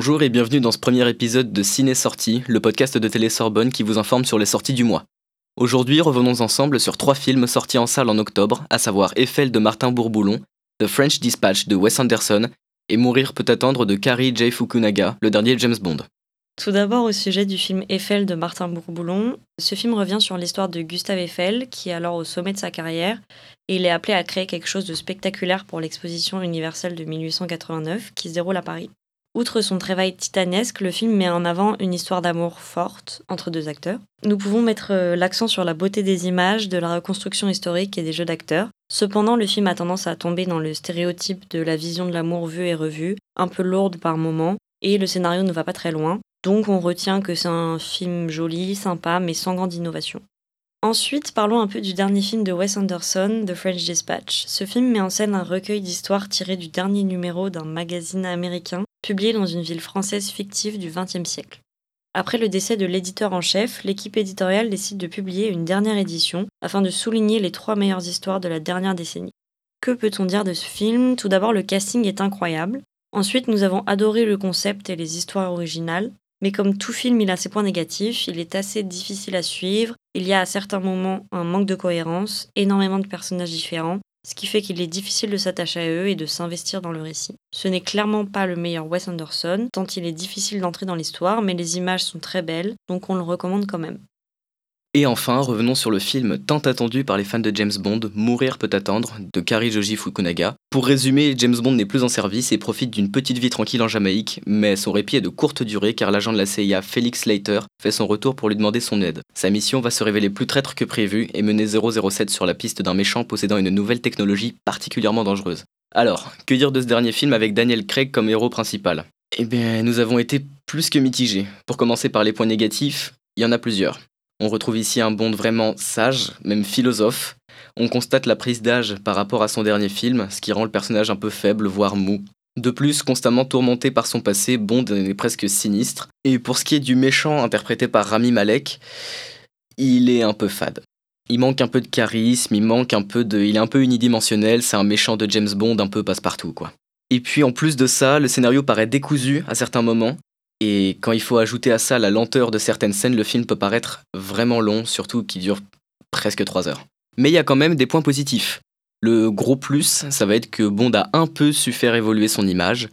Bonjour et bienvenue dans ce premier épisode de Ciné Sortie, le podcast de Télé Sorbonne qui vous informe sur les sorties du mois. Aujourd'hui, revenons ensemble sur trois films sortis en salle en octobre, à savoir Eiffel de Martin Bourboulon, The French Dispatch de Wes Anderson et Mourir peut attendre de Kari J. Fukunaga, le dernier James Bond. Tout d'abord au sujet du film Eiffel de Martin Bourboulon. Ce film revient sur l'histoire de Gustave Eiffel, qui est alors au sommet de sa carrière, et il est appelé à créer quelque chose de spectaculaire pour l'exposition universelle de 1889 qui se déroule à Paris. Outre son travail titanesque, le film met en avant une histoire d'amour forte entre deux acteurs. Nous pouvons mettre euh, l'accent sur la beauté des images, de la reconstruction historique et des jeux d'acteurs. Cependant, le film a tendance à tomber dans le stéréotype de la vision de l'amour vue et revue, un peu lourde par moments, et le scénario ne va pas très loin. Donc on retient que c'est un film joli, sympa, mais sans grande innovation. Ensuite, parlons un peu du dernier film de Wes Anderson, The French Dispatch. Ce film met en scène un recueil d'histoires tiré du dernier numéro d'un magazine américain publié dans une ville française fictive du XXe siècle. Après le décès de l'éditeur en chef, l'équipe éditoriale décide de publier une dernière édition afin de souligner les trois meilleures histoires de la dernière décennie. Que peut-on dire de ce film? Tout d'abord, le casting est incroyable. Ensuite, nous avons adoré le concept et les histoires originales. Mais comme tout film, il a ses points négatifs, il est assez difficile à suivre, il y a à certains moments un manque de cohérence, énormément de personnages différents, ce qui fait qu'il est difficile de s'attacher à eux et de s'investir dans le récit. Ce n'est clairement pas le meilleur Wes Anderson, tant il est difficile d'entrer dans l'histoire, mais les images sont très belles, donc on le recommande quand même. Et enfin, revenons sur le film tant attendu par les fans de James Bond, Mourir peut attendre, de Kari Joji Fukunaga. Pour résumer, James Bond n'est plus en service et profite d'une petite vie tranquille en Jamaïque, mais son répit est de courte durée car l'agent de la CIA, Felix Leiter, fait son retour pour lui demander son aide. Sa mission va se révéler plus traître que prévu et mener 007 sur la piste d'un méchant possédant une nouvelle technologie particulièrement dangereuse. Alors, que dire de ce dernier film avec Daniel Craig comme héros principal? Eh bien, nous avons été plus que mitigés. Pour commencer par les points négatifs, il y en a plusieurs. On retrouve ici un Bond vraiment sage, même philosophe. On constate la prise d'âge par rapport à son dernier film, ce qui rend le personnage un peu faible, voire mou. De plus, constamment tourmenté par son passé, Bond est presque sinistre. Et pour ce qui est du méchant interprété par Rami Malek, il est un peu fade. Il manque un peu de charisme, il manque un peu de. Il est un peu unidimensionnel, c'est un méchant de James Bond un peu passe-partout, quoi. Et puis en plus de ça, le scénario paraît décousu à certains moments, et quand il faut ajouter à ça la lenteur de certaines scènes, le film peut paraître vraiment long, surtout qu'il dure presque 3 heures. Mais il y a quand même des points positifs. Le gros plus, ça va être que Bond a un peu su faire évoluer son image.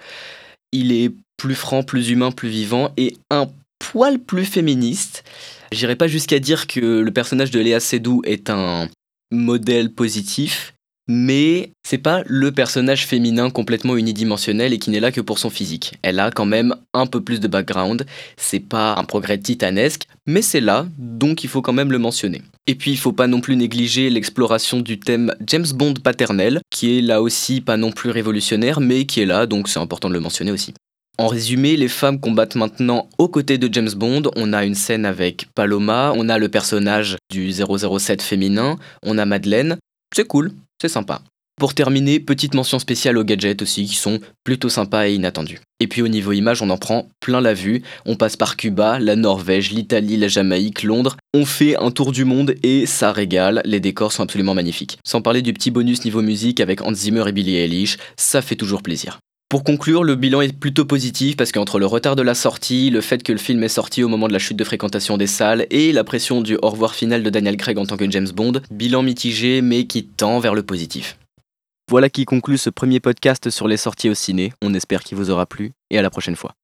Il est plus franc, plus humain, plus vivant et un poil plus féministe. J'irai pas jusqu'à dire que le personnage de Léa Seydoux est un modèle positif, mais c'est pas le personnage féminin complètement unidimensionnel et qui n'est là que pour son physique. Elle a quand même un peu plus de background, c'est pas un progrès titanesque, mais c'est là, donc il faut quand même le mentionner. Et puis il faut pas non plus négliger l'exploration du thème James Bond paternel, qui est là aussi pas non plus révolutionnaire, mais qui est là, donc c'est important de le mentionner aussi. En résumé, les femmes combattent maintenant aux côtés de James Bond. On a une scène avec Paloma, on a le personnage du 007 féminin, on a Madeleine. C'est cool, c'est sympa. Pour terminer, petite mention spéciale aux gadgets aussi, qui sont plutôt sympas et inattendus. Et puis au niveau image, on en prend plein la vue. On passe par Cuba, la Norvège, l'Italie, la Jamaïque, Londres. On fait un tour du monde et ça régale. Les décors sont absolument magnifiques. Sans parler du petit bonus niveau musique avec Hans Zimmer et Billie Eilish, ça fait toujours plaisir. Pour conclure, le bilan est plutôt positif parce qu'entre le retard de la sortie, le fait que le film est sorti au moment de la chute de fréquentation des salles et la pression du au revoir final de Daniel Craig en tant que James Bond, bilan mitigé mais qui tend vers le positif. Voilà qui conclut ce premier podcast sur les sorties au ciné, on espère qu'il vous aura plu et à la prochaine fois.